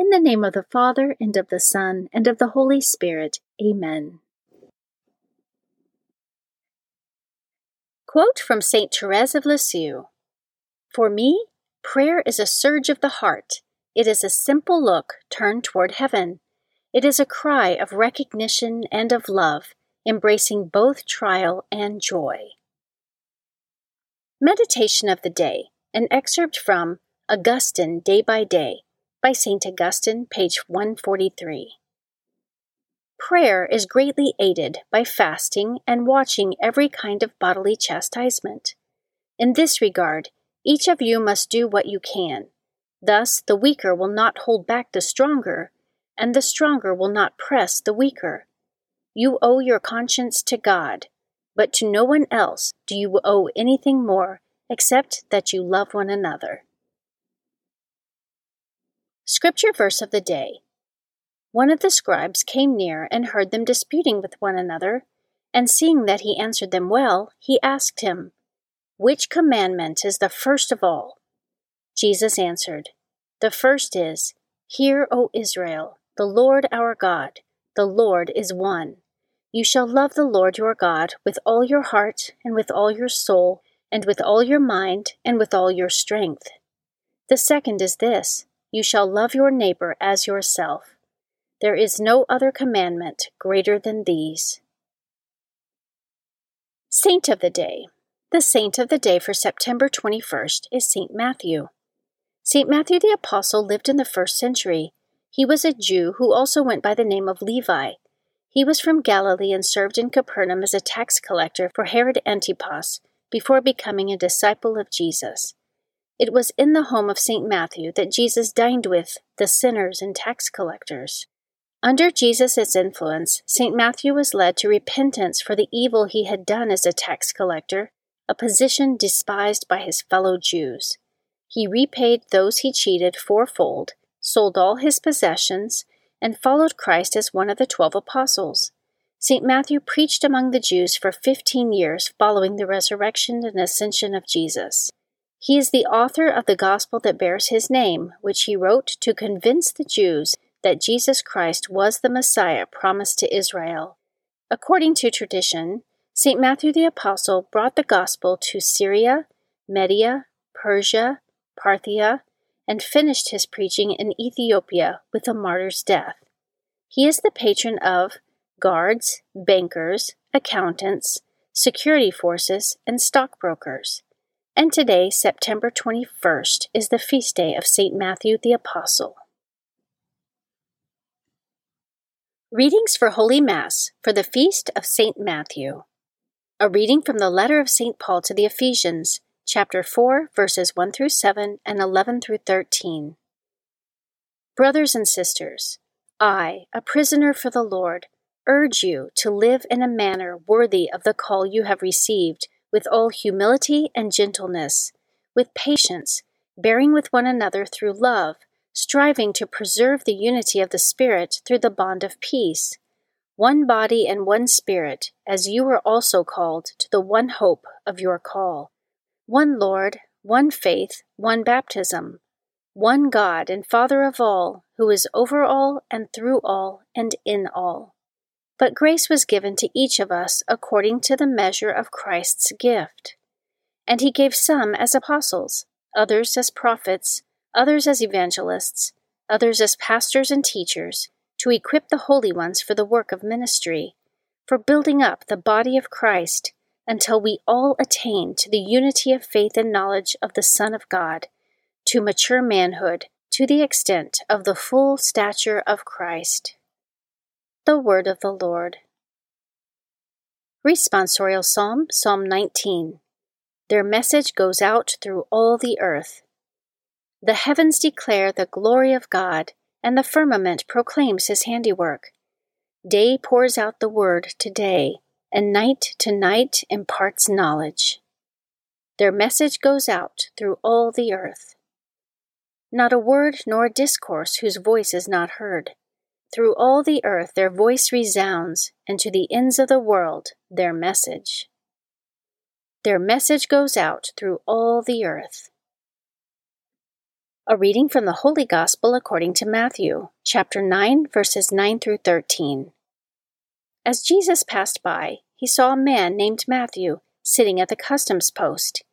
In the name of the Father, and of the Son, and of the Holy Spirit. Amen. Quote from St. Therese of Lisieux For me, prayer is a surge of the heart. It is a simple look turned toward heaven. It is a cry of recognition and of love, embracing both trial and joy. Meditation of the Day, an excerpt from Augustine Day by Day by St. Augustine, page 143. Prayer is greatly aided by fasting and watching every kind of bodily chastisement. In this regard, each of you must do what you can. Thus, the weaker will not hold back the stronger, and the stronger will not press the weaker. You owe your conscience to God, but to no one else do you owe anything more except that you love one another. Scripture verse of the day. One of the scribes came near and heard them disputing with one another, and seeing that he answered them well, he asked him, Which commandment is the first of all? Jesus answered, The first is, Hear, O Israel, the Lord our God, the Lord is one. You shall love the Lord your God with all your heart, and with all your soul, and with all your mind, and with all your strength. The second is this you shall love your neighbor as yourself. There is no other commandment greater than these. Saint of the Day. The saint of the day for September 21st is Saint Matthew. Saint Matthew the Apostle lived in the first century. He was a Jew who also went by the name of Levi. He was from Galilee and served in Capernaum as a tax collector for Herod Antipas before becoming a disciple of Jesus. It was in the home of St. Matthew that Jesus dined with the sinners and tax collectors. Under Jesus' influence, St. Matthew was led to repentance for the evil he had done as a tax collector, a position despised by his fellow Jews. He repaid those he cheated fourfold, sold all his possessions, and followed Christ as one of the twelve apostles. St. Matthew preached among the Jews for fifteen years following the resurrection and ascension of Jesus. He is the author of the Gospel that bears his name, which he wrote to convince the Jews that Jesus Christ was the Messiah promised to Israel. According to tradition, St. Matthew the Apostle brought the Gospel to Syria, Media, Persia, Parthia, and finished his preaching in Ethiopia with a martyr's death. He is the patron of guards, bankers, accountants, security forces, and stockbrokers. And today, September 21st, is the feast day of St. Matthew the Apostle. Readings for Holy Mass for the Feast of St. Matthew. A reading from the letter of St. Paul to the Ephesians, chapter 4, verses 1 through 7 and 11 through 13. Brothers and sisters, I, a prisoner for the Lord, urge you to live in a manner worthy of the call you have received, with all humility and gentleness, with patience, bearing with one another through love striving to preserve the unity of the Spirit through the bond of peace. One body and one Spirit, as you were also called to the one hope of your call. One Lord, one faith, one baptism. One God and Father of all, who is over all and through all and in all. But grace was given to each of us according to the measure of Christ's gift. And he gave some as apostles, others as prophets others as evangelists, others as pastors and teachers, to equip the holy ones for the work of ministry, for building up the body of Christ, until we all attain to the unity of faith and knowledge of the Son of God, to mature manhood, to the extent of the full stature of Christ. The Word of the Lord. Responsorial Psalm, Psalm 19. Their message goes out through all the earth. The heavens declare the glory of God, and the firmament proclaims his handiwork. Day pours out the word to day, and night to night imparts knowledge. Their message goes out through all the earth. Not a word nor discourse whose voice is not heard. Through all the earth their voice resounds, and to the ends of the world their message. Their message goes out through all the earth. A reading from the Holy Gospel according to Matthew, chapter 9, verses 9 through 13. As Jesus passed by, he saw a man named Matthew sitting at the customs post.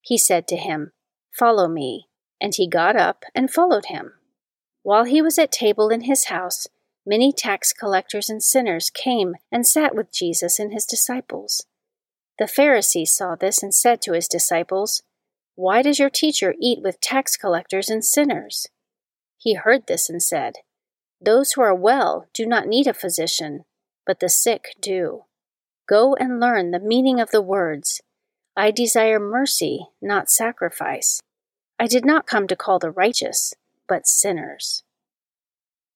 He said to him, Follow me. And he got up and followed him. While he was at table in his house, many tax collectors and sinners came and sat with Jesus and his disciples. The Pharisees saw this and said to his disciples, why does your teacher eat with tax collectors and sinners? He heard this and said, Those who are well do not need a physician, but the sick do. Go and learn the meaning of the words I desire mercy, not sacrifice. I did not come to call the righteous, but sinners.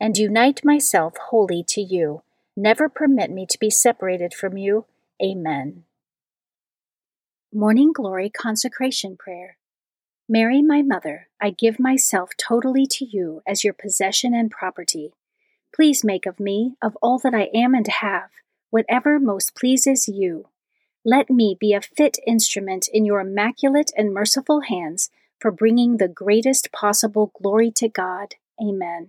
and unite myself wholly to you. Never permit me to be separated from you. Amen. Morning Glory Consecration Prayer. Mary, my mother, I give myself totally to you as your possession and property. Please make of me, of all that I am and have, whatever most pleases you. Let me be a fit instrument in your immaculate and merciful hands for bringing the greatest possible glory to God. Amen.